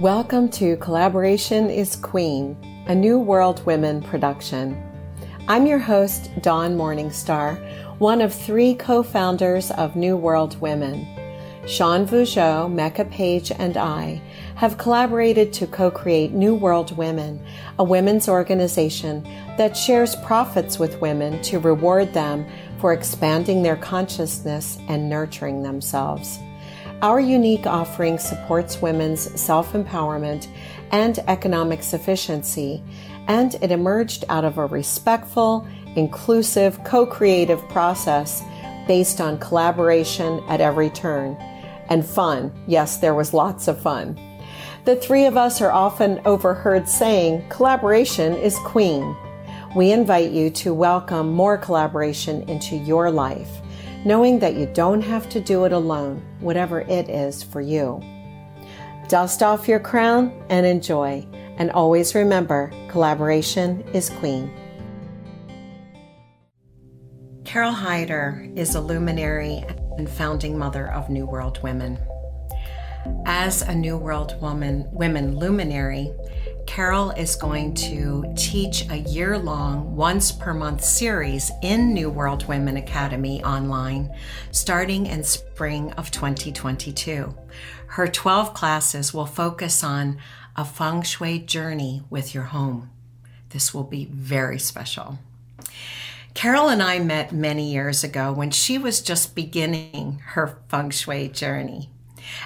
Welcome to Collaboration is Queen, a New World Women production. I'm your host, Dawn Morningstar, one of three co founders of New World Women. Sean Vougeot, Mecca Page, and I have collaborated to co create New World Women, a women's organization that shares profits with women to reward them for expanding their consciousness and nurturing themselves. Our unique offering supports women's self empowerment and economic sufficiency, and it emerged out of a respectful, inclusive, co creative process based on collaboration at every turn. And fun. Yes, there was lots of fun. The three of us are often overheard saying, collaboration is queen. We invite you to welcome more collaboration into your life knowing that you don't have to do it alone, whatever it is for you. Dust off your crown and enjoy. And always remember collaboration is queen. Carol Hyder is a luminary and founding mother of New World Women. As a New World Woman, Women luminary, Carol is going to teach a year long, once per month series in New World Women Academy online starting in spring of 2022. Her 12 classes will focus on a feng shui journey with your home. This will be very special. Carol and I met many years ago when she was just beginning her feng shui journey.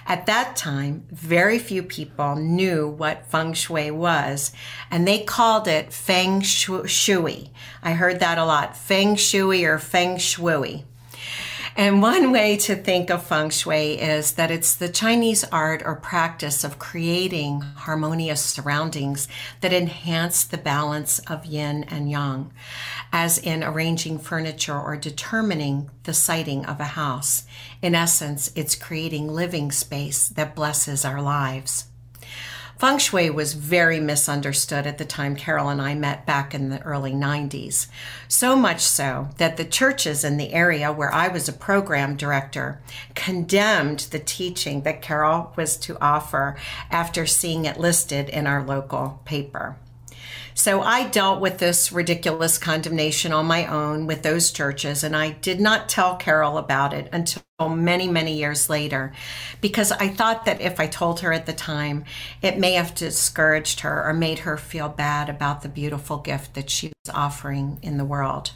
At that time, very few people knew what feng shui was, and they called it feng shui. I heard that a lot feng shui or feng shui. And one way to think of feng shui is that it's the Chinese art or practice of creating harmonious surroundings that enhance the balance of yin and yang, as in arranging furniture or determining the siting of a house. In essence, it's creating living space that blesses our lives. Feng Shui was very misunderstood at the time Carol and I met back in the early 90s. So much so that the churches in the area where I was a program director condemned the teaching that Carol was to offer after seeing it listed in our local paper. So I dealt with this ridiculous condemnation on my own with those churches, and I did not tell Carol about it until many, many years later because I thought that if I told her at the time, it may have discouraged her or made her feel bad about the beautiful gift that she was offering in the world.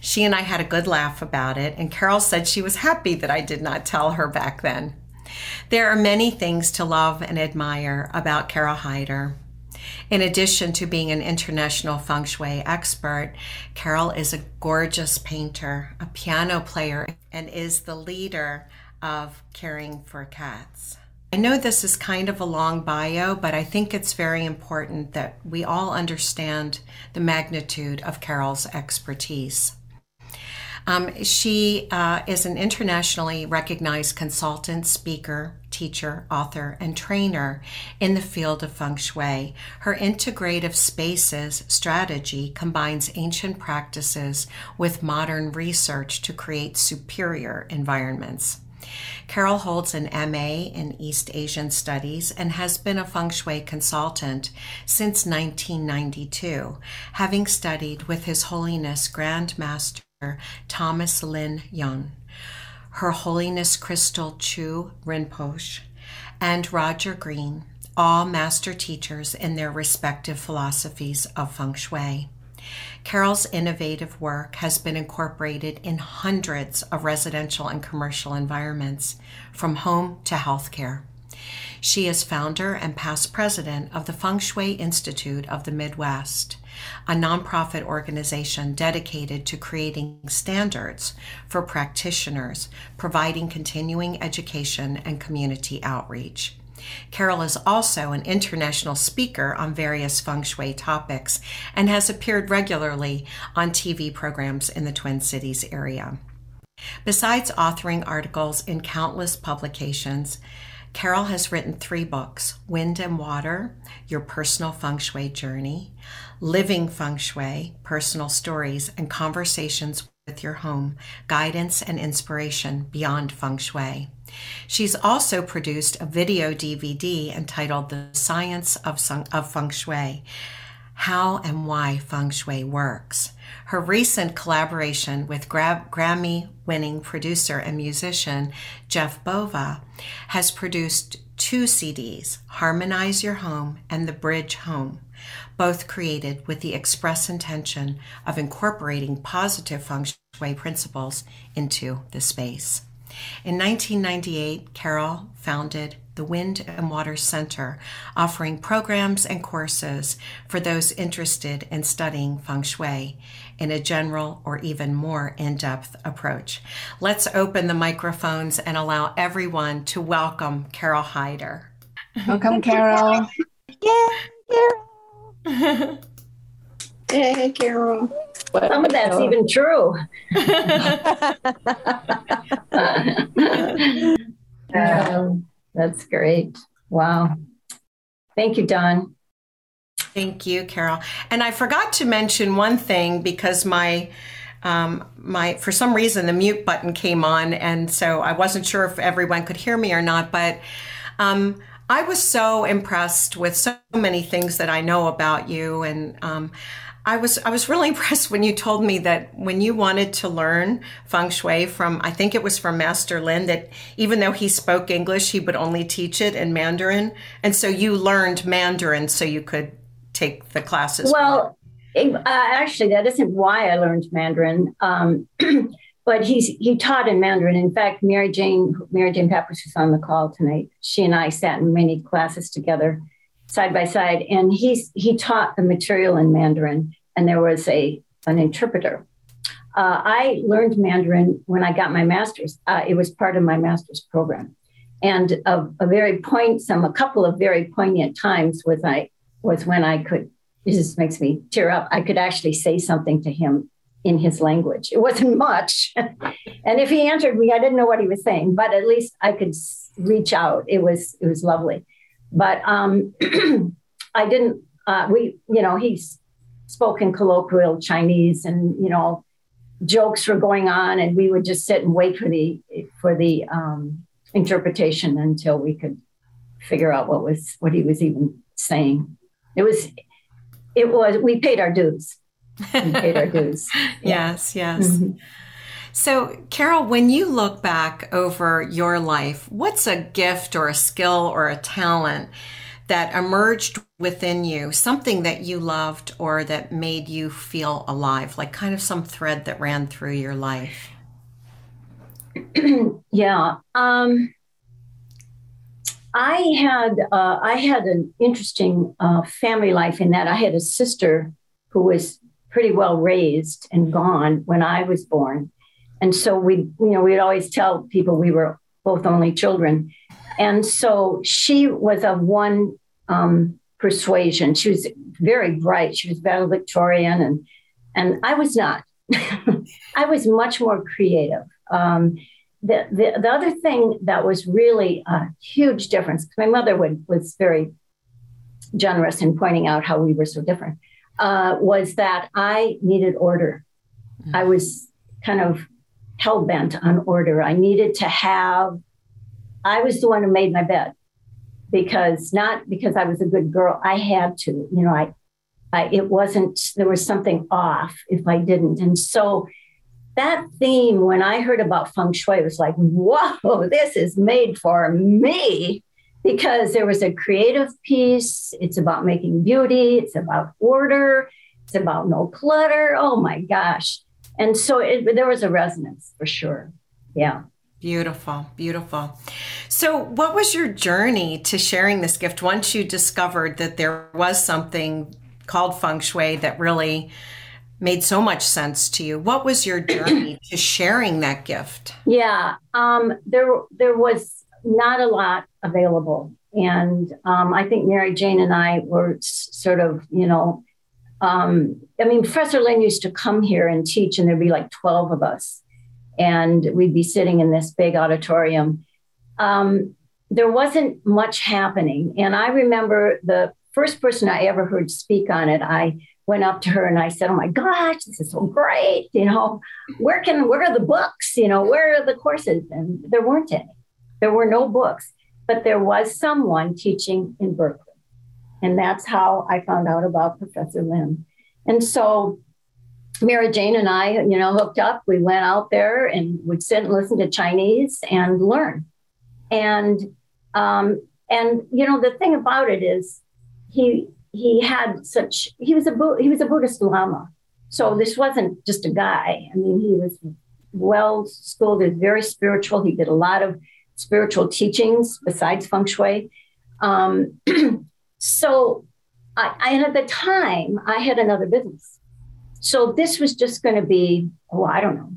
She and I had a good laugh about it, and Carol said she was happy that I did not tell her back then. There are many things to love and admire about Carol Hyder. In addition to being an international feng shui expert, Carol is a gorgeous painter, a piano player, and is the leader of Caring for Cats. I know this is kind of a long bio, but I think it's very important that we all understand the magnitude of Carol's expertise. Um, she uh, is an internationally recognized consultant, speaker, teacher, author, and trainer in the field of feng shui. Her integrative spaces strategy combines ancient practices with modern research to create superior environments. Carol holds an MA in East Asian Studies and has been a feng shui consultant since 1992, having studied with His Holiness Grand Master Thomas Lin Yun, Her Holiness Crystal Chu Rinpoche, and Roger Green, all master teachers in their respective philosophies of feng shui. Carol's innovative work has been incorporated in hundreds of residential and commercial environments, from home to healthcare. She is founder and past president of the Feng Shui Institute of the Midwest, a nonprofit organization dedicated to creating standards for practitioners, providing continuing education and community outreach. Carol is also an international speaker on various feng shui topics and has appeared regularly on TV programs in the Twin Cities area. Besides authoring articles in countless publications, Carol has written three books Wind and Water, Your Personal Feng Shui Journey, Living Feng Shui, Personal Stories and Conversations with Your Home, Guidance and Inspiration Beyond Feng Shui. She's also produced a video DVD entitled The Science of, Feng Shui How and Why Feng Shui Works. Her recent collaboration with Gra- Grammy winning producer and musician Jeff Bova has produced two CDs Harmonize Your Home and The Bridge Home, both created with the express intention of incorporating positive feng shui principles into the space. In 1998, Carol founded the Wind and Water Center, offering programs and courses for those interested in studying feng shui in a general or even more in depth approach. Let's open the microphones and allow everyone to welcome Carol Hyder. Welcome, Carol. yeah, Carol. Hey, Carol. Some of that's even true. that's great. Wow. Thank you, Dawn. Thank you, Carol. And I forgot to mention one thing because my um, my for some reason the mute button came on, and so I wasn't sure if everyone could hear me or not. But um, I was so impressed with so many things that I know about you, and um, I was I was really impressed when you told me that when you wanted to learn feng shui from I think it was from Master Lin that even though he spoke English he would only teach it in Mandarin and so you learned Mandarin so you could take the classes. Well, it, uh, actually that isn't why I learned Mandarin. Um, but he's he taught in Mandarin. In fact, Mary Jane Mary Jane Peppers who's on the call tonight, she and I sat in many classes together side by side, and he's he taught the material in Mandarin, and there was a an interpreter. Uh, I learned Mandarin when I got my master's. Uh, it was part of my master's program, and a, a, very point, some a couple of very poignant times was I was when I could. This makes me tear up. I could actually say something to him in his language. It wasn't much, and if he answered me, I didn't know what he was saying, but at least I could reach out. It was it was lovely. But um, I didn't. Uh, we, you know, he spoke in colloquial Chinese, and you know, jokes were going on, and we would just sit and wait for the for the um, interpretation until we could figure out what was what he was even saying. It was, it was. We paid our dues. We paid our dues. yes, yes. Mm-hmm. So, Carol, when you look back over your life, what's a gift or a skill or a talent that emerged within you, something that you loved or that made you feel alive, like kind of some thread that ran through your life? yeah. Um, I had uh, I had an interesting uh, family life in that I had a sister who was pretty well raised and gone when I was born, and so we, you know, we'd always tell people we were both only children. And so she was of one um, persuasion. She was very bright. She was valedictorian, and and I was not. I was much more creative. Um, the, the the other thing that was really a huge difference. My mother would, was very generous in pointing out how we were so different. Uh, was that I needed order. I was kind of hell bent on order. I needed to have, I was the one who made my bed because not because I was a good girl. I had to, you know, I, I, it wasn't, there was something off if I didn't. And so that theme, when I heard about feng shui, was like, whoa, this is made for me because there was a creative piece. It's about making beauty, it's about order, it's about no clutter. Oh my gosh and so it, there was a resonance for sure. Yeah. Beautiful, beautiful. So, what was your journey to sharing this gift once you discovered that there was something called feng shui that really made so much sense to you? What was your journey to sharing that gift? Yeah, um, there there was not a lot available, and um, I think Mary Jane and I were sort of, you know, um, I mean, Professor Lin used to come here and teach, and there'd be like 12 of us, and we'd be sitting in this big auditorium. Um, there wasn't much happening. And I remember the first person I ever heard speak on it, I went up to her and I said, Oh my gosh, this is so great. You know, where can, where are the books? You know, where are the courses? And there weren't any. There were no books, but there was someone teaching in Berkeley. And that's how I found out about Professor Lin. And so Mary Jane and I, you know, hooked up. We went out there and would sit and listen to Chinese and learn. And um, and you know, the thing about it is, he he had such he was a he was a Buddhist Lama, so this wasn't just a guy. I mean, he was well schooled, is very spiritual. He did a lot of spiritual teachings besides feng shui. Um, so, I, and at the time, I had another business. So this was just going to be, oh, I don't know,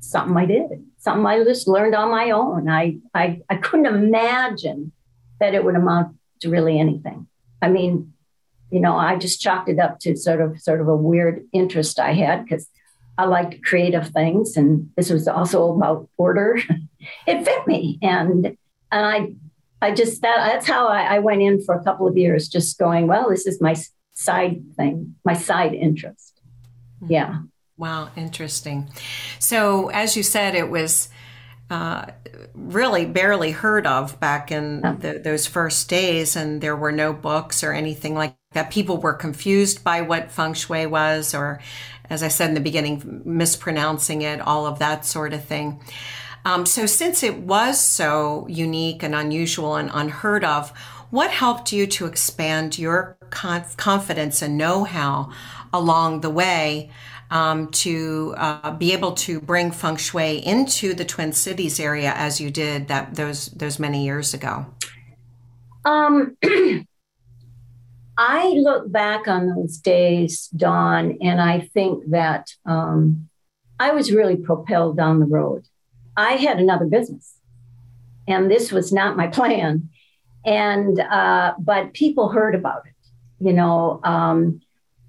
something I did, something I just learned on my own. I, I, I couldn't imagine that it would amount to really anything. I mean, you know, I just chalked it up to sort of sort of a weird interest I had because I liked creative things, and this was also about order. it fit me, and and I I just that that's how I, I went in for a couple of years, just going, well, this is my side thing, my side interest. Mm-hmm. Yeah. Wow, interesting. So, as you said, it was uh, really barely heard of back in the, those first days, and there were no books or anything like that. People were confused by what feng shui was, or as I said in the beginning, mispronouncing it, all of that sort of thing. Um, so, since it was so unique and unusual and unheard of, what helped you to expand your conf- confidence and know how along the way? um, to uh, be able to bring feng shui into the Twin Cities area as you did that those those many years ago? Um, I look back on those days, Dawn, and I think that um, I was really propelled down the road. I had another business, and this was not my plan. And uh, but people heard about it, you know. Um,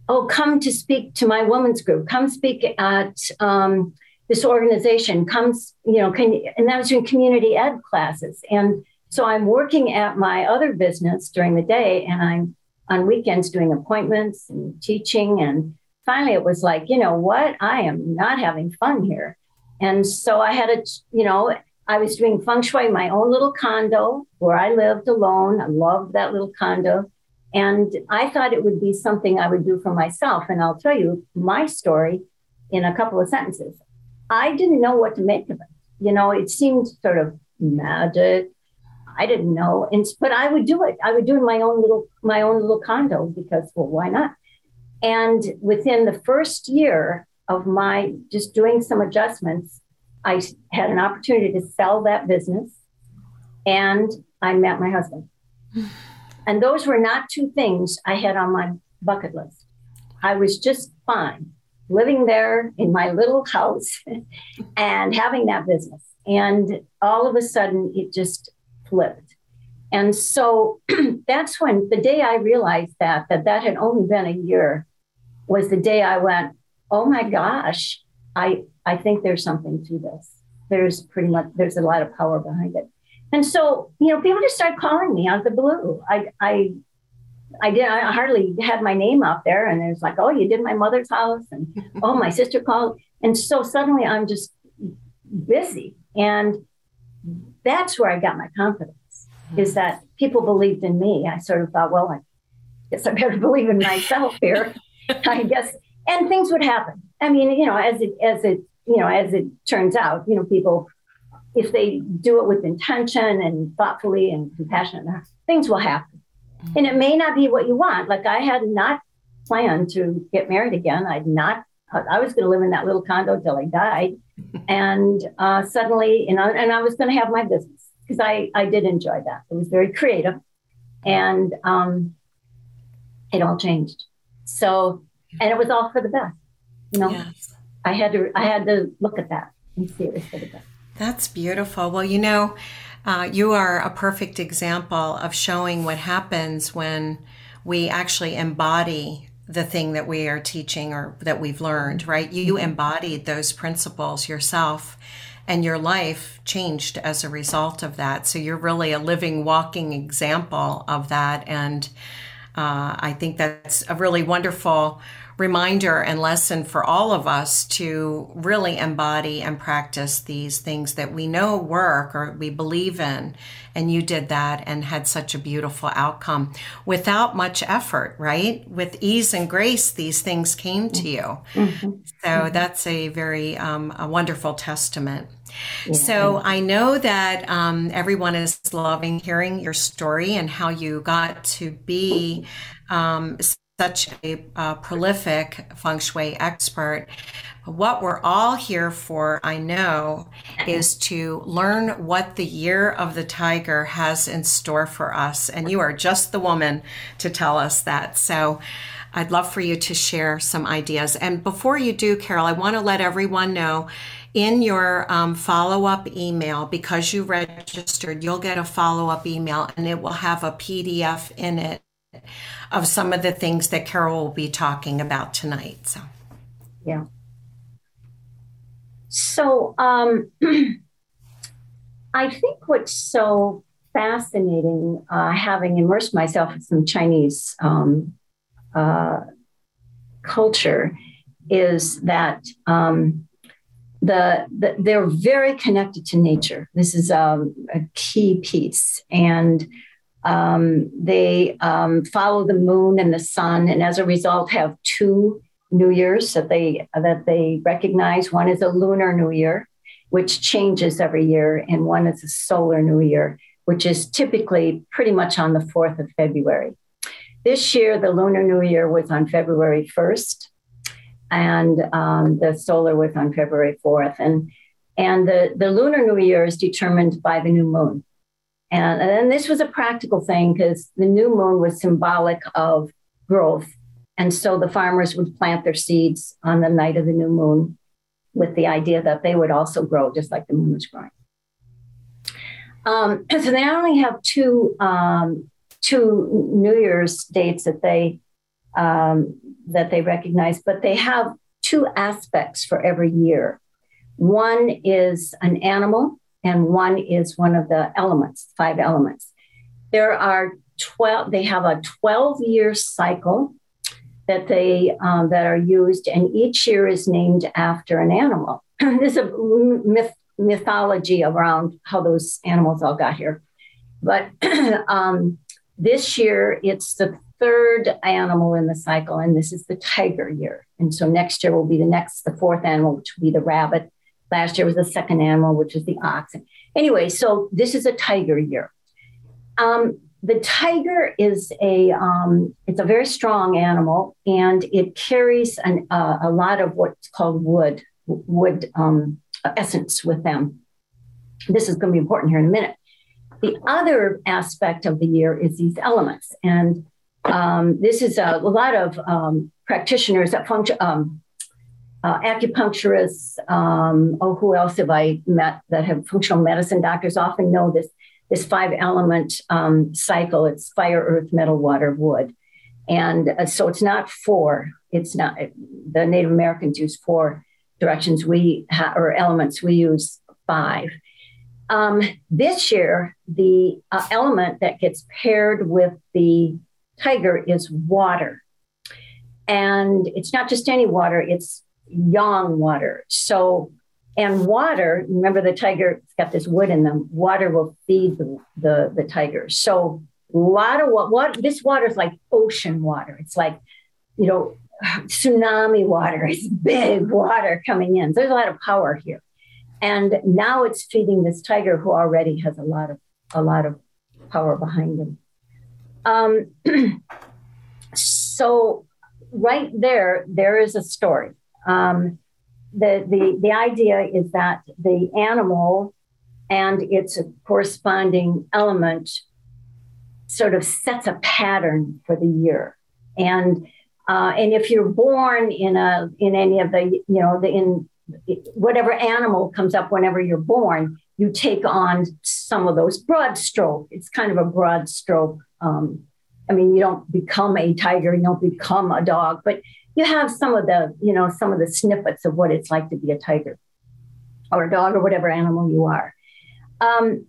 oh, come to speak to my women's group, come speak at um, this organization, comes, you know, can, and that was doing community ed classes. And so I'm working at my other business during the day and I'm on weekends doing appointments and teaching. And finally it was like, you know what? I am not having fun here. And so I had a, you know, I was doing feng shui in my own little condo where I lived alone. I loved that little condo. And I thought it would be something I would do for myself. And I'll tell you my story in a couple of sentences. I didn't know what to make of it. You know, it seemed sort of magic. I didn't know. And but I would do it. I would do it in my own little my own little condo because well, why not? And within the first year of my just doing some adjustments, I had an opportunity to sell that business and I met my husband. And those were not two things I had on my bucket list. I was just fine living there in my little house and having that business. And all of a sudden, it just flipped. And so that's when the day I realized that, that that had only been a year was the day I went, oh my gosh, I, I think there's something to this. There's pretty much, there's a lot of power behind it. And so, you know, people just started calling me out of the blue. I, I, I did. I hardly had my name out there, and it was like, "Oh, you did my mother's house," and "Oh, my sister called," and so suddenly I'm just busy, and that's where I got my confidence. Is hmm. that people believed in me? I sort of thought, well, I guess I better believe in myself here. I guess, and things would happen. I mean, you know, as it as it you know as it turns out, you know, people if they do it with intention and thoughtfully and compassionate, things will happen. Mm-hmm. And it may not be what you want. Like I had not planned to get married again. I'd not. I was going to live in that little condo till I died, and uh, suddenly, you know, and I was going to have my business because I I did enjoy that. It was very creative, and um, it all changed. So, and it was all for the best. You know, yes. I had to I had to look at that and see it was for the best. That's beautiful. Well, you know, uh, you are a perfect example of showing what happens when we actually embody the thing that we are teaching or that we've learned, right? You mm-hmm. embodied those principles yourself and your life changed as a result of that. So you're really a living, walking example of that. And uh, I think that's a really wonderful reminder and lesson for all of us to really embody and practice these things that we know work or we believe in. And you did that and had such a beautiful outcome without much effort, right? With ease and grace, these things came to you. Mm-hmm. So that's a very um, a wonderful testament. Yeah. So I know that um, everyone is loving hearing your story and how you got to be um, such a uh, prolific feng shui expert. What we're all here for, I know, is to learn what the year of the tiger has in store for us. And you are just the woman to tell us that. So I'd love for you to share some ideas. And before you do, Carol, I want to let everyone know in your um, follow up email, because you registered, you'll get a follow up email and it will have a PDF in it of some of the things that Carol will be talking about tonight. So, yeah. So, um, I think what's so fascinating, uh, having immersed myself in some Chinese um, uh, culture, is that um, the, the, they're very connected to nature. This is um, a key piece, and um, they um, follow the moon and the sun, and as a result, have two New Years that they that they recognize. One is a lunar New Year, which changes every year, and one is a solar New Year, which is typically pretty much on the fourth of February. This year, the lunar New Year was on February first, and um, the solar was on February fourth, and and the, the lunar New Year is determined by the new moon. And, and this was a practical thing because the new moon was symbolic of growth. And so the farmers would plant their seeds on the night of the new moon with the idea that they would also grow just like the moon was growing. Um, so they only have two um, two New Year's dates that they um, that they recognize, but they have two aspects for every year. One is an animal, and one is one of the elements, five elements. There are 12, they have a 12 year cycle that they um, that are used, and each year is named after an animal. There's a myth, mythology around how those animals all got here. But um, this year, it's the third animal in the cycle, and this is the tiger year. And so next year will be the next, the fourth animal, which will be the rabbit, Last year was the second animal, which is the ox. Anyway, so this is a tiger year. Um, the tiger is a um, it's a very strong animal, and it carries an, uh, a lot of what's called wood wood um, essence with them. This is going to be important here in a minute. The other aspect of the year is these elements, and um, this is a, a lot of um, practitioners that function um, uh, acupuncturists, um, oh, who else have I met that have functional medicine doctors often know this, this five element um, cycle. It's fire, earth, metal, water, wood. And uh, so it's not four, it's not, the Native Americans use four directions. We, ha- or elements, we use five. Um, this year, the uh, element that gets paired with the tiger is water. And it's not just any water, it's yang water. So, and water, remember the tiger, it's got this wood in them. Water will feed the, the, the tiger. So, a lot of what, what this water is like ocean water. It's like, you know, tsunami water. It's big water coming in. So there's a lot of power here. And now it's feeding this tiger who already has a lot of a lot of power behind him. Um, so right there, there is a story. Um, the, the, the idea is that the animal and its corresponding element sort of sets a pattern for the year. And uh, and if you're born in a in any of the you know the in whatever animal comes up whenever you're born, you take on some of those broad stroke. It's kind of a broad stroke. Um, I mean, you don't become a tiger, you don't become a dog, but you have some of the, you know, some of the snippets of what it's like to be a tiger or a dog or whatever animal you are. Um,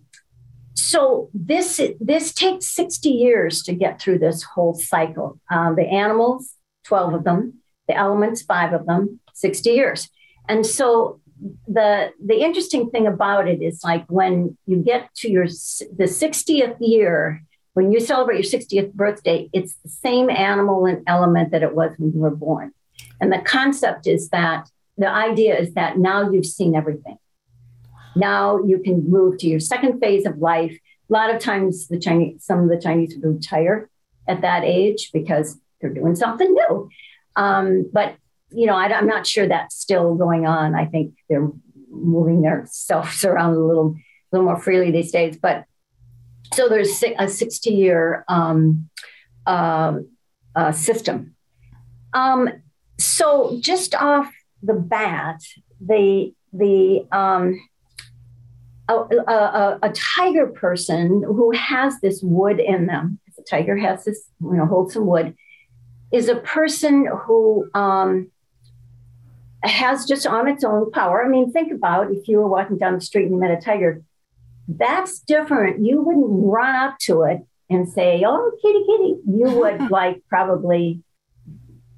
so this this takes 60 years to get through this whole cycle. Um, the animals, 12 of them, the elements, five of them, 60 years. And so the the interesting thing about it is like when you get to your the 60th year when you celebrate your 60th birthday it's the same animal and element that it was when you were born and the concept is that the idea is that now you've seen everything now you can move to your second phase of life a lot of times the chinese some of the chinese retire at that age because they're doing something new um, but you know, I, am not sure that's still going on. I think they're moving their selves around a little, little more freely these days. But so there's a 60 year um, uh, uh, system. Um, so just off the bat, the the um, a, a, a, tiger person who has this wood in them, the tiger has this, you know, holds some wood, is a person who um, has just on its own power. I mean, think about if you were walking down the street and you met a tiger, that's different. You wouldn't run up to it and say, Oh, kitty, kitty. You would like probably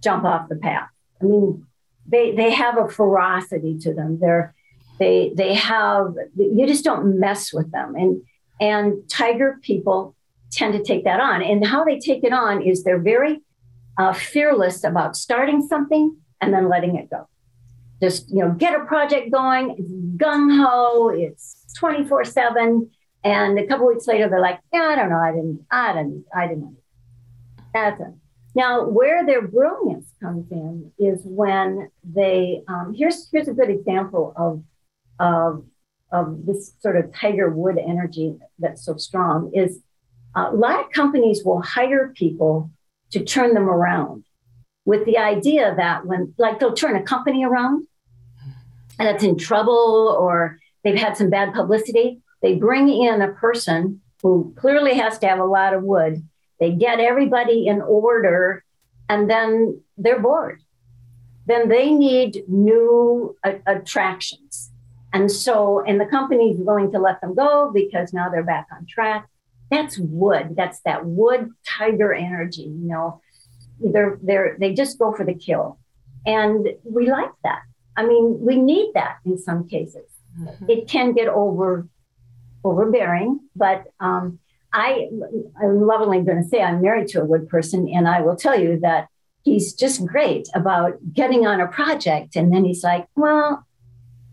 jump off the path. I mean, they, they have a ferocity to them. They're, they, they have, you just don't mess with them. And, and tiger people tend to take that on. And how they take it on is they're very uh, fearless about starting something and then letting it go just you know get a project going it's gung-ho it's 24 7 and a couple weeks later they're like yeah i don't know i didn't i didn't i didn't that's it. Now where their brilliance comes in is when they um, here's here's a good example of of of this sort of tiger wood energy that's so strong is uh, a lot of companies will hire people to turn them around with the idea that when, like, they'll turn a company around and it's in trouble or they've had some bad publicity, they bring in a person who clearly has to have a lot of wood. They get everybody in order and then they're bored. Then they need new a- attractions. And so, and the company's willing to let them go because now they're back on track. That's wood. That's that wood tiger energy, you know they're they're they just go for the kill and we like that i mean we need that in some cases mm-hmm. it can get over overbearing but um, i i'm lovingly going to say i'm married to a wood person and i will tell you that he's just great about getting on a project and then he's like well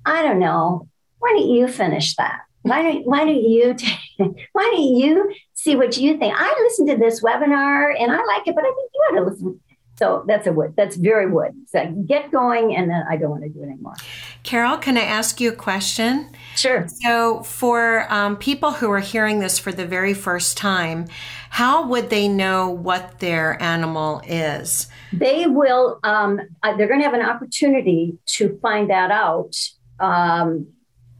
i don't know why don't you finish that why don't why don't you take, why don't you see what you think? I listened to this webinar and I like it, but I think you ought to listen. So that's a wood. That's very wood. So get going, and then I don't want to do it anymore. Carol, can I ask you a question? Sure. So, for um, people who are hearing this for the very first time, how would they know what their animal is? They will. Um, uh, they're going to have an opportunity to find that out um,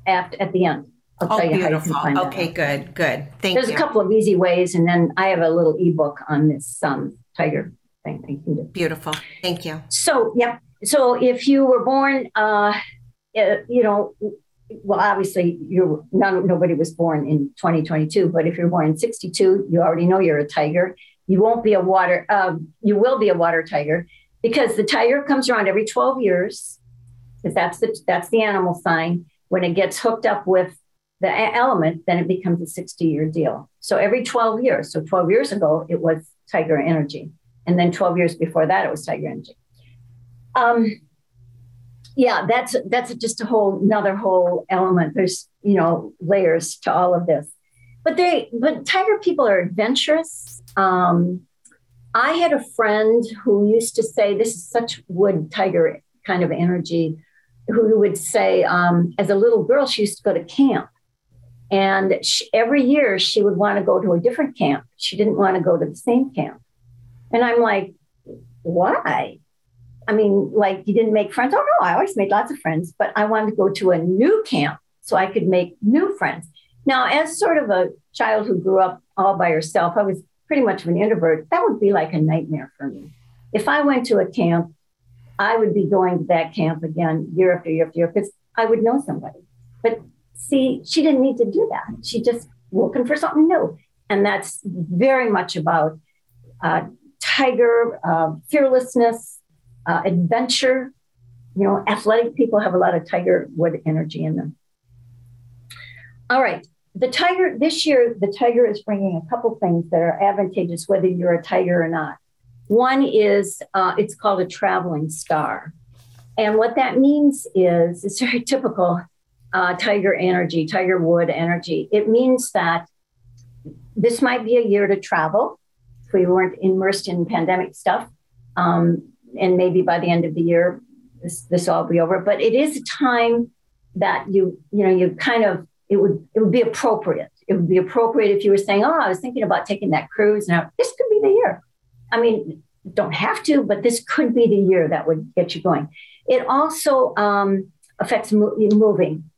at at the end. I'll oh, beautiful. how you can find Okay, good, good. Thank There's you. There's a couple of easy ways, and then I have a little ebook on this um, tiger thing that you can do. Beautiful. Thank you. So, yeah. So, if you were born, uh, uh you know, well, obviously, you're none, nobody was born in 2022, but if you're born in 62, you already know you're a tiger. You won't be a water. Um, you will be a water tiger because the tiger comes around every 12 years. Because that's the that's the animal sign. When it gets hooked up with the element, then it becomes a 60 year deal. So every 12 years, so 12 years ago, it was Tiger Energy. And then 12 years before that, it was Tiger Energy. Um, yeah, that's that's just a whole another whole element. There's you know layers to all of this, but they but tiger people are adventurous. Um, I had a friend who used to say, "This is such wood tiger kind of energy," who would say, um, as a little girl, she used to go to camp, and she, every year she would want to go to a different camp. She didn't want to go to the same camp. And I'm like, why? I mean, like you didn't make friends. Oh no, I always made lots of friends, but I wanted to go to a new camp so I could make new friends. Now, as sort of a child who grew up all by herself, I was pretty much of an introvert. That would be like a nightmare for me. If I went to a camp, I would be going to that camp again year after year after year because I would know somebody. But see, she didn't need to do that. She just looking for something new. And that's very much about uh, tiger uh, fearlessness, uh, adventure. You know, athletic people have a lot of tiger wood energy in them. All right. The tiger, this year, the tiger is bringing a couple things that are advantageous, whether you're a tiger or not. One is uh, it's called a traveling star. And what that means is it's very typical uh, tiger energy, tiger wood energy. It means that this might be a year to travel we weren't immersed in pandemic stuff. Um, and maybe by the end of the year, this, this all be over. But it is a time that you, you know, you kind of, it would, it would be appropriate. It would be appropriate if you were saying, oh, I was thinking about taking that cruise. Now, this could be the year. I mean, don't have to, but this could be the year that would get you going. It also um, affects mo- moving.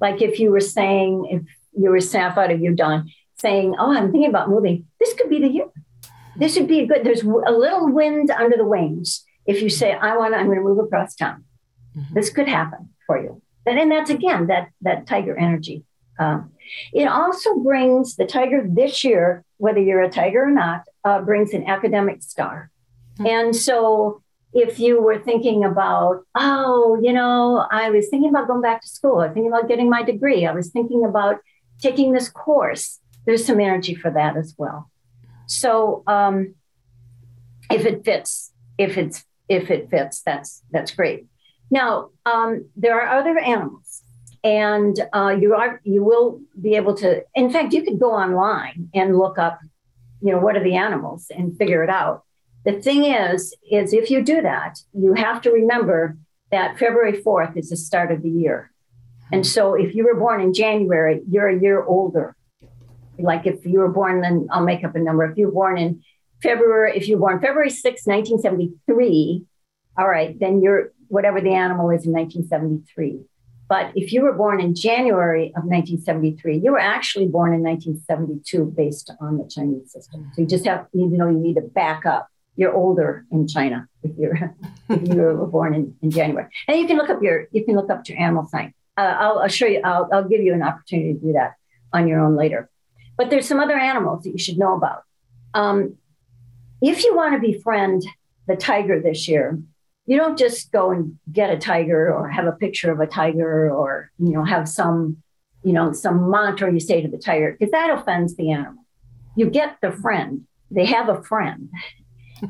Like if you were saying, if you were I thought of you, Dawn, saying, oh, I'm thinking about moving, this could be the year. This would be a good, there's a little wind under the wings. If you say, I want to, I'm going to move across town, mm-hmm. this could happen for you. And, and that's again, that, that tiger energy. Um, it also brings the tiger this year, whether you're a tiger or not, uh, brings an academic star. Mm-hmm. And so if you were thinking about, oh, you know, I was thinking about going back to school, I was thinking about getting my degree, I was thinking about taking this course, there's some energy for that as well. So um, if it fits, if it's if it fits, that's that's great. Now um, there are other animals, and uh, you are you will be able to. In fact, you could go online and look up, you know, what are the animals and figure it out. The thing is, is if you do that, you have to remember that February 4th is the start of the year. And so if you were born in January, you're a year older. Like if you were born, then I'll make up a number. If you were born in February, if you were born February 6, 1973, all right, then you're whatever the animal is in 1973. But if you were born in January of 1973, you were actually born in 1972 based on the Chinese system. So you just have, you know, you need to back up you're older in China if you're if you were born in, in January. And you can look up your you can look up your animal sign. Uh, I'll, I'll, show you. I'll, I'll give you an opportunity to do that on your own later. But there's some other animals that you should know about. Um, if you want to befriend the tiger this year, you don't just go and get a tiger or have a picture of a tiger or you know have some you know some mantra you say to the tiger because that offends the animal. You get the friend. They have a friend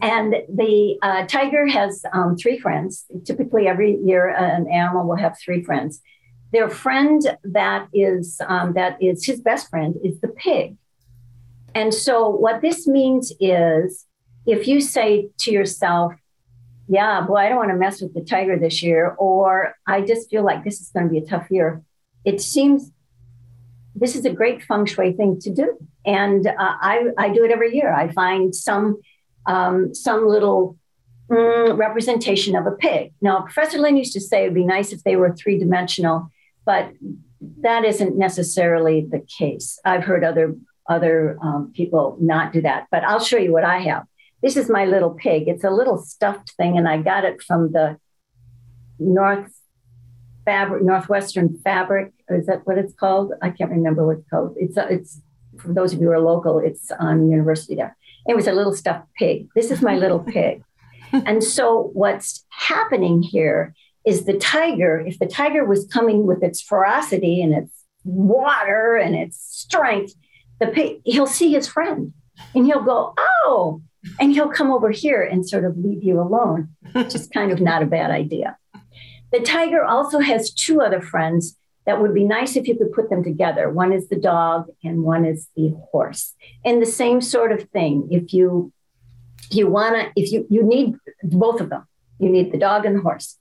and the uh, tiger has um, three friends. Typically, every year, an animal will have three friends. Their friend that is um, that is his best friend is the pig. And so, what this means is, if you say to yourself, "Yeah, boy, I don't want to mess with the tiger this year," or "I just feel like this is going to be a tough year," it seems this is a great feng shui thing to do. And uh, I, I do it every year. I find some um, some little mm, representation of a pig. Now, Professor Lin used to say it would be nice if they were three dimensional, but that isn't necessarily the case. I've heard other other um, people not do that, but I'll show you what I have. This is my little pig. It's a little stuffed thing, and I got it from the North Fabric, Northwestern Fabric. Is that what it's called? I can't remember what it's called. It's it's for those of you who are local. It's on University there. It was a little stuffed pig. This is my little pig. and so what's happening here is the tiger, if the tiger was coming with its ferocity and its water and its strength, the he'll see his friend and he'll go, oh, and he'll come over here and sort of leave you alone, which is kind of not a bad idea. The tiger also has two other friends that would be nice if you could put them together. One is the dog and one is the horse. And the same sort of thing. If you you want to if you you need both of them. You need the dog and the horse.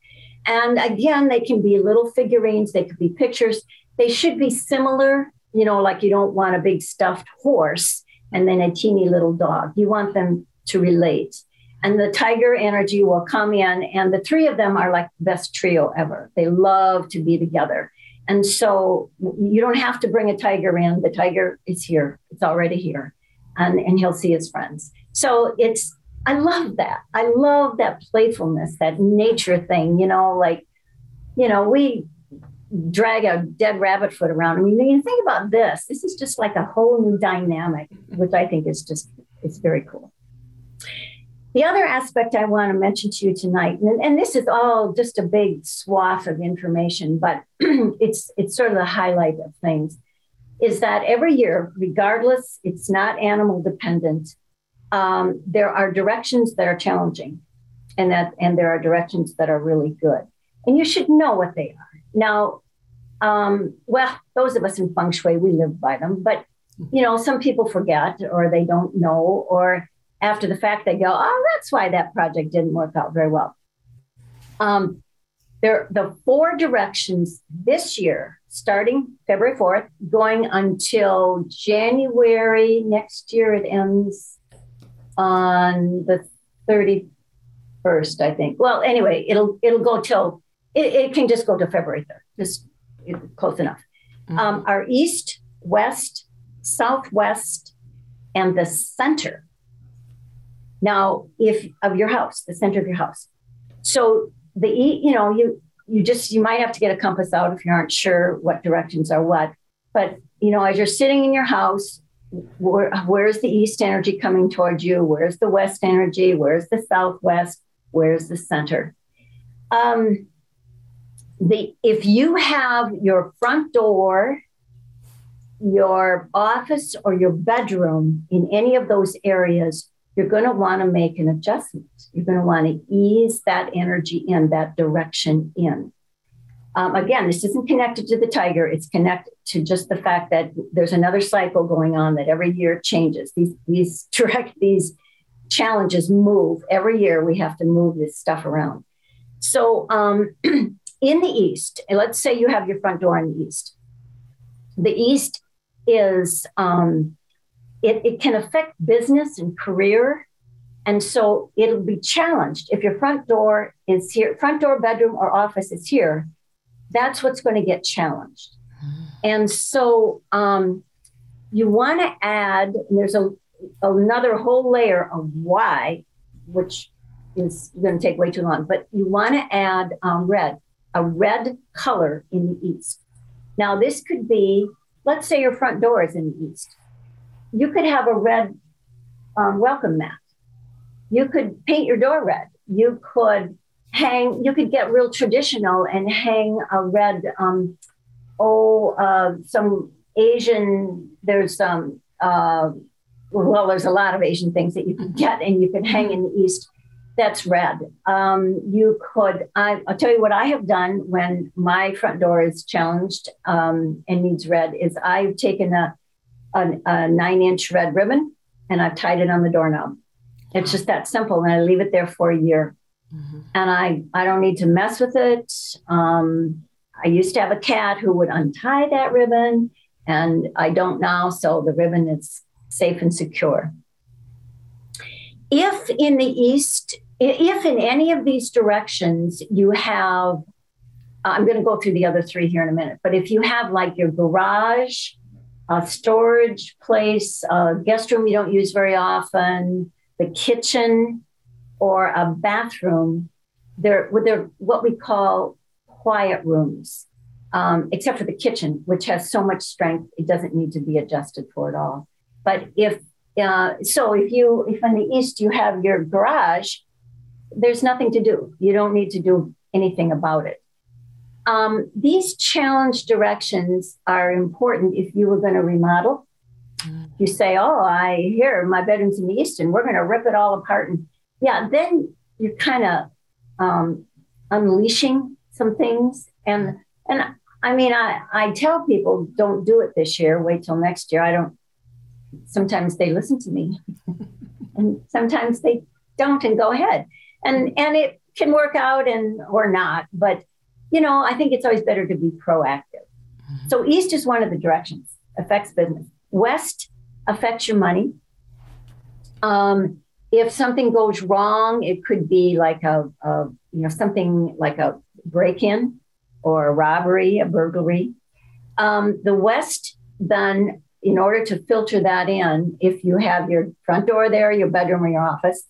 And again, they can be little figurines, they could be pictures. They should be similar, you know, like you don't want a big stuffed horse and then a teeny little dog. You want them to relate. And the tiger energy will come in, and the three of them are like the best trio ever. They love to be together. And so you don't have to bring a tiger in. The tiger is here. It's already here. And, and he'll see his friends. So it's, I love that. I love that playfulness, that nature thing, you know, like, you know, we drag a dead rabbit foot around. I mean, you think about this. This is just like a whole new dynamic, which I think is just, it's very cool. The other aspect I want to mention to you tonight, and, and this is all just a big swath of information, but it's it's sort of the highlight of things, is that every year, regardless, it's not animal dependent. Um, there are directions that are challenging, and that and there are directions that are really good, and you should know what they are. Now, um, well, those of us in feng shui, we live by them, but you know, some people forget or they don't know, or after the fact, they go, oh, that's why that project didn't work out very well. Um, there, the four directions this year, starting February 4th, going until January next year, it ends on the 31st, I think. Well, anyway, it'll it'll go till it, it can just go to February 3rd, just close enough. Mm-hmm. Um, our east, west, southwest, and the center now, if of your house, the center of your house. So the you know you you just you might have to get a compass out if you aren't sure what directions are what. But you know, as you're sitting in your house, where, where's the east energy coming towards you? Where's the west energy? Where's the southwest? Where's the center? Um, the if you have your front door, your office, or your bedroom in any of those areas, you're going to want to make an adjustment. You're going to want to ease that energy in, that direction in. Um, again, this isn't connected to the tiger. It's connected to just the fact that there's another cycle going on that every year changes. These these direct these challenges move every year. We have to move this stuff around. So um, in the east, let's say you have your front door in the east. The east is um, it, it can affect business and career. And so it'll be challenged. If your front door is here, front door, bedroom, or office is here, that's what's going to get challenged. And so um, you want to add, there's a, another whole layer of why, which is going to take way too long, but you want to add um, red, a red color in the east. Now, this could be, let's say your front door is in the east you could have a red um, welcome mat. You could paint your door red. You could hang, you could get real traditional and hang a red, um, oh, uh, some Asian, there's some, uh, well, there's a lot of Asian things that you can get and you can hang in the East. That's red. Um, you could, I, will tell you what I have done when my front door is challenged um, and needs red is I've taken a, a, a nine inch red ribbon and I've tied it on the doorknob. It's just that simple. And I leave it there for a year. Mm-hmm. And I, I don't need to mess with it. Um, I used to have a cat who would untie that ribbon, and I don't now. So the ribbon is safe and secure. If in the East, if in any of these directions you have, I'm going to go through the other three here in a minute, but if you have like your garage a storage place, a guest room you don't use very often, the kitchen, or a bathroom. They're, what we call quiet rooms, um, except for the kitchen, which has so much strength, it doesn't need to be adjusted for at all. But if uh, so, if you if in the east you have your garage, there's nothing to do. You don't need to do anything about it. Um, these challenge directions are important if you were going to remodel. Mm. You say, "Oh, I hear my bedroom's in the east, and we're going to rip it all apart." And yeah, then you're kind of um, unleashing some things. And and I mean, I I tell people, don't do it this year. Wait till next year. I don't. Sometimes they listen to me, and sometimes they don't, and go ahead. And and it can work out and or not, but you know, I think it's always better to be proactive. Mm-hmm. So east is one of the directions affects business. West affects your money. Um, if something goes wrong, it could be like a, a you know something like a break-in or a robbery, a burglary. Um, the West then, in order to filter that in, if you have your front door there, your bedroom or your office,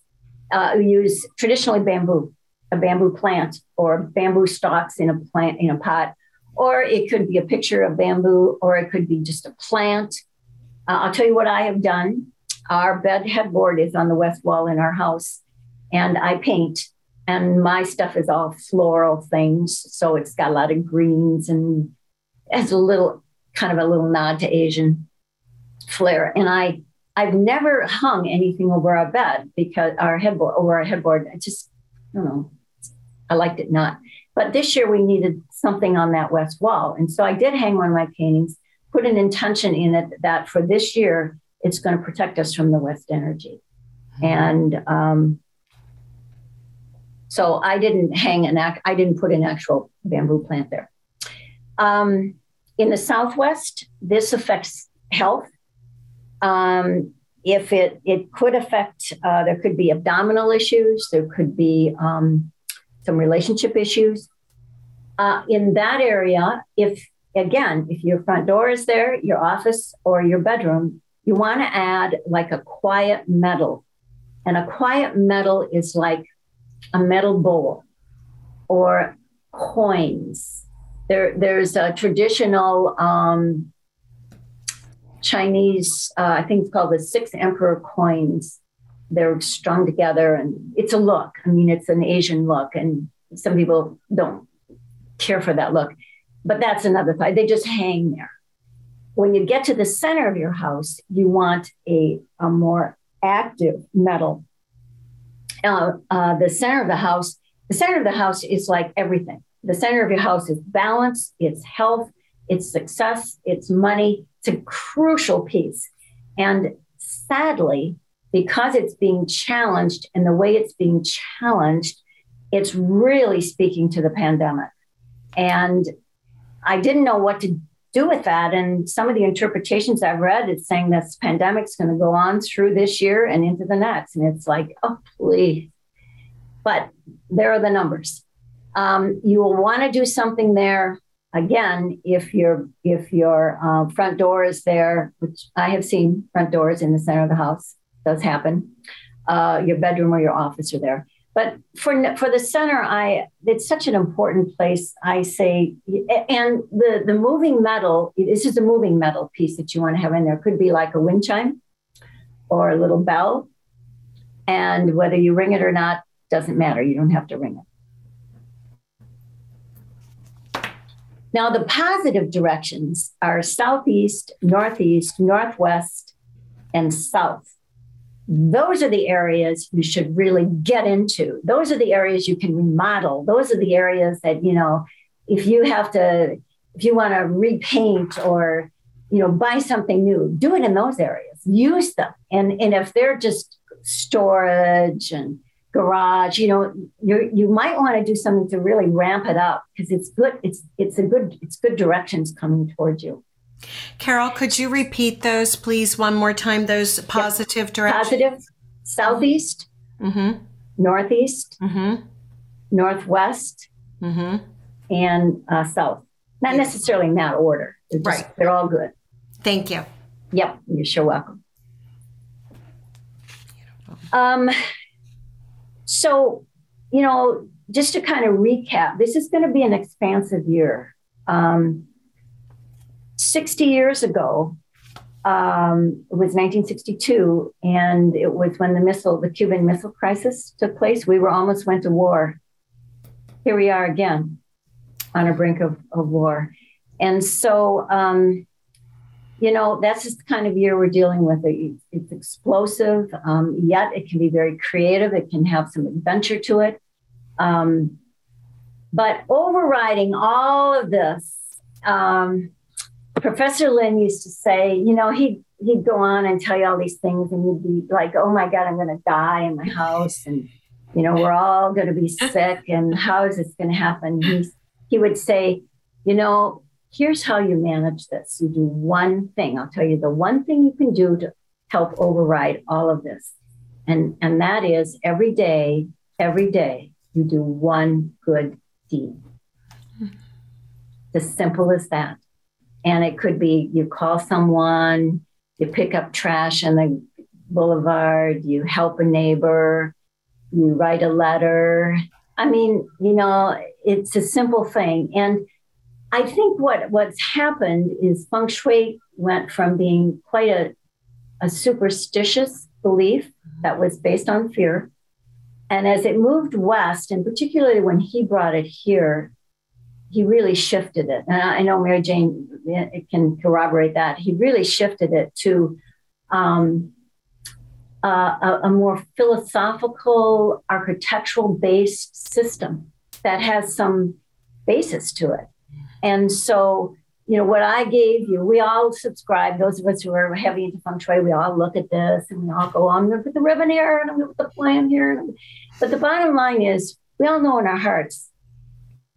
uh, use traditionally bamboo a bamboo plant or bamboo stalks in a plant in a pot, or it could be a picture of bamboo, or it could be just a plant. Uh, I'll tell you what I have done. Our bed headboard is on the west wall in our house. and I paint, and my stuff is all floral things. So it's got a lot of greens and has a little kind of a little nod to Asian flair. And I I've never hung anything over our bed because our headboard over our headboard. I just I don't know. I liked it not. But this year we needed something on that west wall. And so I did hang one of my paintings, put an intention in it that for this year, it's going to protect us from the west energy. Mm-hmm. And um, so I didn't hang an act, I didn't put an actual bamboo plant there. Um, in the Southwest, this affects health. Um, if it, it could affect, uh, there could be abdominal issues, there could be um, some relationship issues. Uh, in that area, if again, if your front door is there, your office or your bedroom, you want to add like a quiet metal. And a quiet metal is like a metal bowl or coins. There, there's a traditional um, Chinese, uh, I think it's called the Six Emperor coins they're strung together and it's a look. I mean, it's an Asian look, and some people don't care for that look. But that's another thing. They just hang there. When you get to the center of your house, you want a, a more active metal. Uh, uh, the center of the house, the center of the house is like everything. The center of your house is balance, it's health, it's success, it's money. It's a crucial piece. And sadly, because it's being challenged and the way it's being challenged, it's really speaking to the pandemic. And I didn't know what to do with that. And some of the interpretations I've read, it's saying this pandemic's going to go on through this year and into the next. And it's like, oh, please. But there are the numbers. Um, you will want to do something there again if your if your uh, front door is there, which I have seen front doors in the center of the house does happen. Uh, your bedroom or your office are there. But for for the center, I it's such an important place. I say, and the the moving metal. This is a moving metal piece that you want to have in there. Could be like a wind chime, or a little bell, and whether you ring it or not doesn't matter. You don't have to ring it. Now, the positive directions are southeast, northeast, northwest, and south those are the areas you should really get into. Those are the areas you can remodel. Those are the areas that, you know, if you have to, if you want to repaint or, you know, buy something new, do it in those areas. Use them. And, and if they're just storage and garage, you know, you you might want to do something to really ramp it up because it's good. It's it's a good it's good directions coming towards you. Carole, could you repeat those, please, one more time? Those positive directions. Positive, southeast, mm-hmm. northeast, mm-hmm. northwest, mm-hmm. and uh, south. Not necessarily in that order. They're just, right. They're all good. Thank you. Yep. You're sure welcome. Um, so, you know, just to kind of recap, this is going to be an expansive year. Um, 60 years ago, um, it was 1962, and it was when the missile, the Cuban Missile Crisis took place. We were almost went to war. Here we are again on a brink of, of war. And so, um, you know, that's just the kind of year we're dealing with. It's explosive, um, yet it can be very creative. It can have some adventure to it. Um, but overriding all of this, um, Professor Lin used to say, you know, he'd he'd go on and tell you all these things, and you'd be like, "Oh my God, I'm going to die in my house," and you know, we're all going to be sick, and how is this going to happen? He he would say, you know, here's how you manage this. You do one thing. I'll tell you the one thing you can do to help override all of this, and and that is every day, every day, you do one good deed. It's As simple as that. And it could be you call someone, you pick up trash on the boulevard, you help a neighbor, you write a letter. I mean, you know, it's a simple thing. And I think what what's happened is feng shui went from being quite a, a superstitious belief that was based on fear And as it moved west, and particularly when he brought it here, he really shifted it. And I know Mary Jane can corroborate that. He really shifted it to um, a, a, more philosophical, architectural based system that has some basis to it. And so, you know, what I gave you, we all subscribe, those of us who are heavy into feng shui, we all look at this and we all go, I'm going to put the ribbon here and I'm going to put the plan here. But the bottom line is, we all know in our hearts,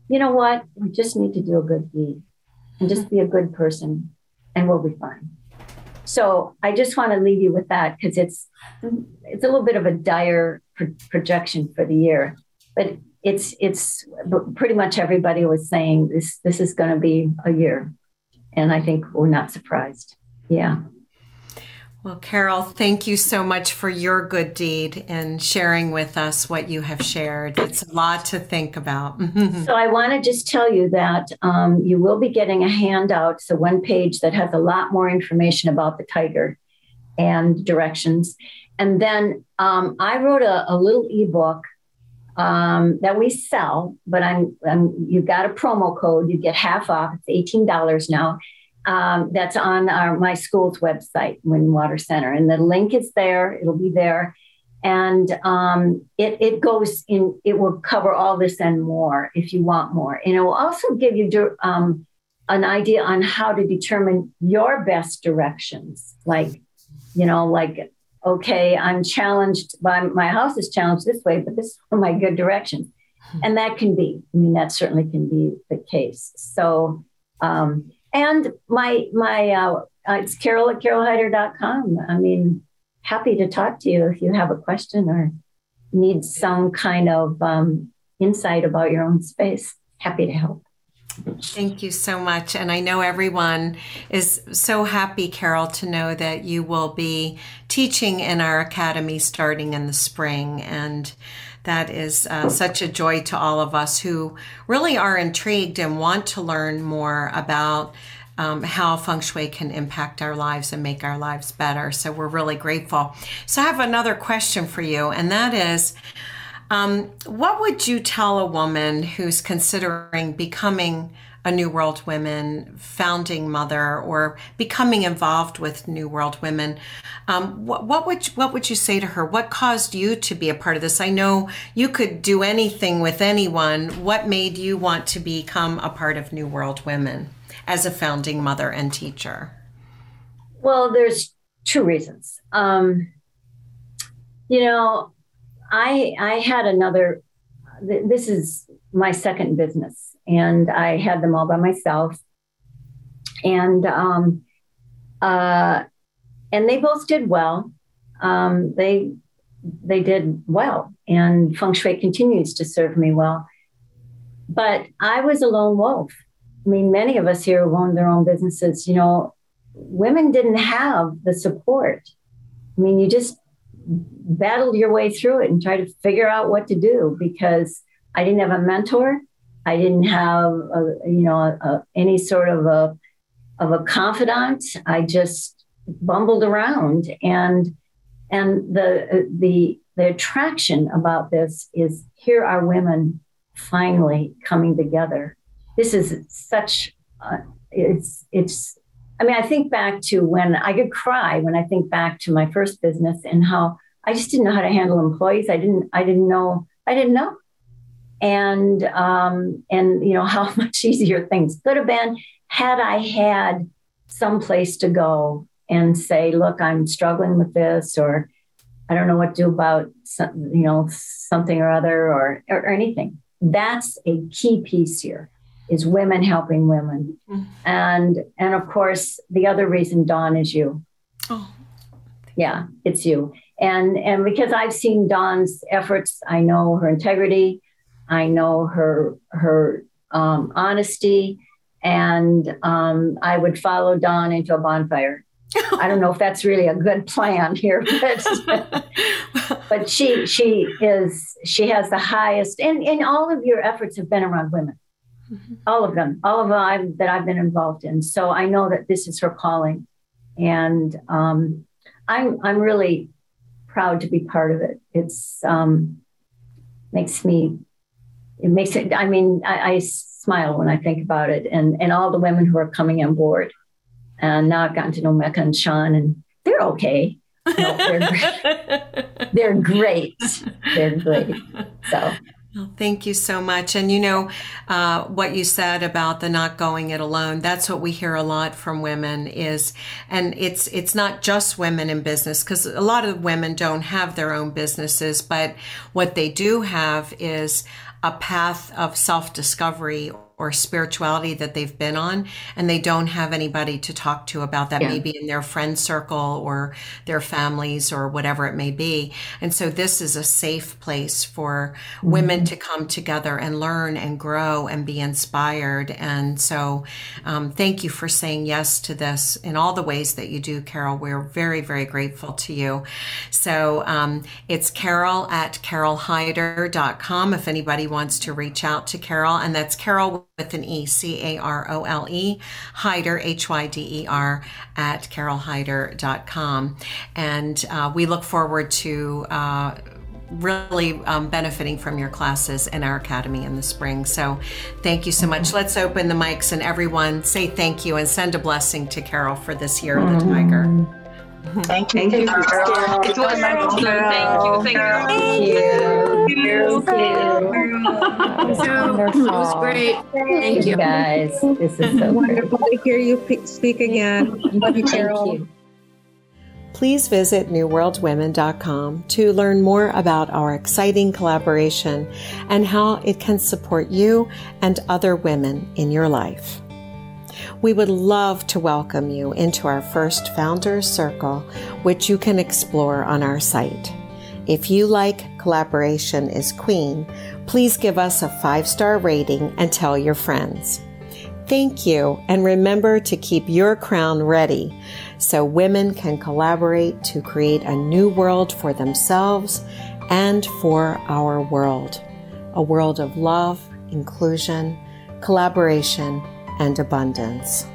you know what? We just need to do a good deed and just be a good person and we'll be fine. So I just want to leave you with that because it's it's a little bit of a dire pro- projection for the year, but it's it's pretty much everybody was saying this this is going to be a year, and I think we're not surprised. Yeah. Well, Carole, thank you so much for your good deed and sharing with us what you have shared. It's a lot to think about. so, I want to just tell you that um, you will be getting a handout, so one page that has a lot more information about the tiger and directions. And then um, I wrote a, a little ebook um, that we sell, but I'm, I'm, you've got a promo code, you get half off. It's $18 now um, that's on our my school's website, Wind Water Center, and the link is there. It'll be there, and um, it it goes in. It will cover all this and more if you want more, and it will also give you um, an idea on how to determine your best directions. Like, you know, like okay, I'm challenged by my house is challenged this way, but this is my good directions, and that can be. I mean, that certainly can be the case. So. Um, and my my uh, uh, it's carole at carolehyder.com. I mean, happy to talk to you if you have a question or need some kind of um, insight about your own space. Happy to help. Thank you so much. And I know everyone is so happy, Carole, to know that you will be teaching in our academy starting in the spring. And that is uh, such a joy to all of us who really are intrigued and want to learn more about um, how feng shui can impact our lives and make our lives better. So we're really grateful. So I have another question for you, and that is um, what would you tell a woman who's considering becoming a New World Women founding mother or becoming involved with New World Women. Um, what, what, would you, what would you say to her? What caused you to be a part of this? I know you could do anything with anyone. What made you want to become a part of New World Women as a founding mother and teacher? Well, there's two reasons. Um, you know, I I had another. This is my second business and I had them all by myself. And um, uh, and they both did well. Um, they they did well, and feng shui continues to serve me well. But I was a lone wolf. I mean, many of us here who own their own businesses, you know, women didn't have the support. I mean, you just battled your way through it and tried to figure out what to do because I didn't have a mentor. I didn't have, a, you know, a, any sort of a of a confidant. I just bumbled around, and and the the the attraction about this is here are women finally coming together. This is such uh, it's it's. I mean, I think back to when I could cry when I think back to my first business and how I just didn't know how to handle employees. I didn't I didn't know I didn't know and um, and you know how much easier things could have been had I had some place to go and say, look, I'm struggling with this, or I don't know what to do about some, you know something or other, or, or, or anything. That's a key piece here is women helping women, mm-hmm. and and of course the other reason, Dawn, is you. Oh. Yeah, it's you. And and because I've seen Dawn's efforts, I know her integrity. I know her her um, honesty, and um, I would follow Dawn into a bonfire. I don't know if that's really a good plan here, but but she she is she has the highest, and and all of your efforts have been around women, mm-hmm. all of them, all of them that I've been involved in. So I know that this is her calling, and um, I'm I'm really proud to be part of it. It's um, makes me, it makes it, I mean, I, I smile when I think about it and, and all the women who are coming on board. And now I've gotten to know Mecca and Sean, and they're okay. No, they're, they're great. They're great. So well, thank you so much. And you know, uh, what you said about the not going it alone, that's what we hear a lot from women is, and it's, it's not just women in business because a lot of women don't have their own businesses, but what they do have is a path of self discovery or spirituality that they've been on and they don't have anybody to talk to about that yeah. maybe in their friend circle or their families or whatever it may be. And so this is a safe place for mm-hmm. women to come together and learn and grow and be inspired. And so um, thank you for saying yes to this in all the ways that you do carole. We're very very grateful to you. So um, it's carole at carolehyder.com if anybody wants to reach out to carole. And that's carol with an E, C A R O L E, Hyder, H Y D E R, at carolehyder.com. And uh, we look forward to uh, really um, benefiting from your classes in our academy in the spring. So thank you so much. Let's open the mics and everyone say thank you and send a blessing to Carole for this year of the Tiger. Thank you. Thank you, Carole. It was Thank you. Thank you. Thank you. Thank you. Thank you. It was great. Thank you, guys. This is so wonderful to hear you speak again. Love you, Carole. You. Please visit newworldwomen.com to learn more about our exciting collaboration and how it can support you and other women in your life. We would love to welcome you into our first Founders Circle, which you can explore on our site. If you like Collaboration is Queen, please give us a five star rating and tell your friends. Thank you, and remember to keep your crown ready so women can collaborate to create a new world for themselves and for our world. A world of love, inclusion, collaboration, and abundance.